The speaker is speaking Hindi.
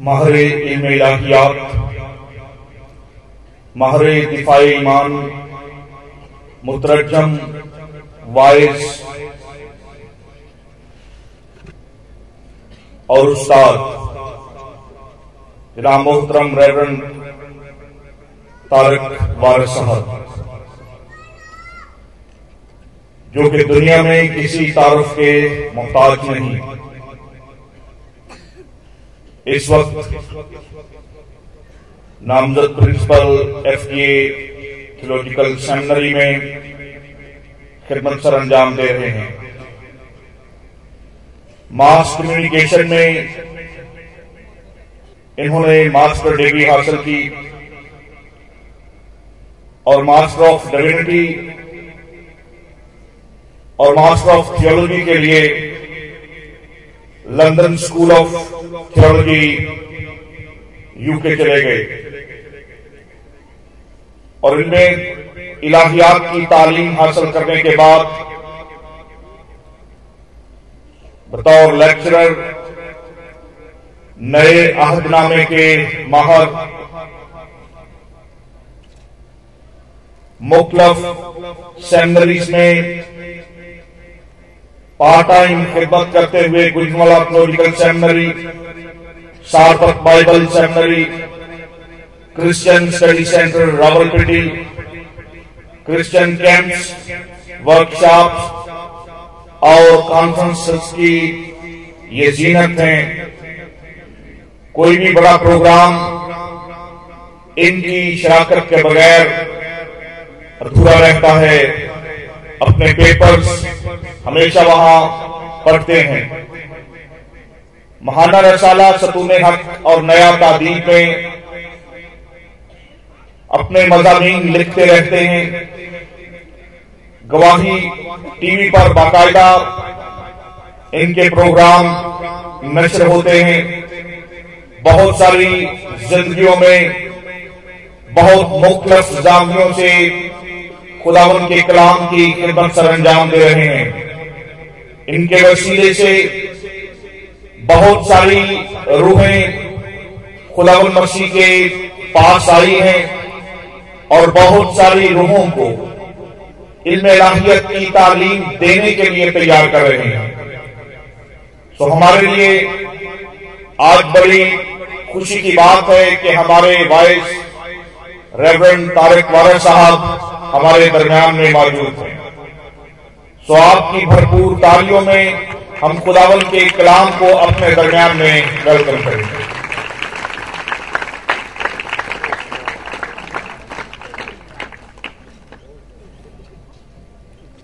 महर इल्म इलाहियात महर दिफा ईमान मुतरजम वाइज और उस्ताद जनाब मोहतरम रेवरेंड तारक वारिस साहब जो कि दुनिया में किसी तारुफ के मोहताज नहीं। इस वक्त नामजद principal F T theological seminary में खिदमत सर अंजाम दे रहे हैं। मास कम्युनिकेशन में इन्होंने मास्टर डिग्री हासिल की और मास्टर ऑफ़ डिविनिटी और मास्टर ऑफ़ थियोलॉजी के लिए London school of theology UK चले गए। और इनमें इलाहियात की तालीम हासिल करने के बाद बतौर लेक्चरर नए अहदनामे के माहर मुख्तलफ सेमिनरीज में पार्ट टाइम खिदमत करते हुए गुजमला थियोलॉजिकल सेमिनरी सार्थक Bible seminary Christian study centre Rawalpindi Christian camps workshop और कॉन्फ्रेंसेस की ये जीनत है। कोई भी बड़ा प्रोग्राम इनकी शराकत के बगैर अधूरा रहता है। अपने पेपर्स हमेशा वहाँ पढ़ते हैं। महाना रसाला सतून हक और नया तादीब में अपने मजामीन लिखते रहते हैं। गवाही टीवी पर बाकायदा इनके प्रोग्राम नशर होते हैं। बहुत सारी जिंदगियों में बहुत मुख्तलफ जामियों से खुदावन के कलाम की खिदमत सर अंजाम दे रहे हैं। इनके वसीले से बहुत सारी रूहें खुदावन मसीह के पास आई हैं और बहुत सारी रूहों को इल्म लाहियत की तालीम देने के लिए तैयार कर रहे हैं। तो हमारे लिए आज बड़ी खुशी की बात है कि हमारे वाइस रेवरेंड तारक वारा साहब हमारे दरमियान में मौजूद हैं। सो आपकी भरपूर तालियों में हम खुदावन के कलाम को अपने दरमियान में वेलकम करेंगे।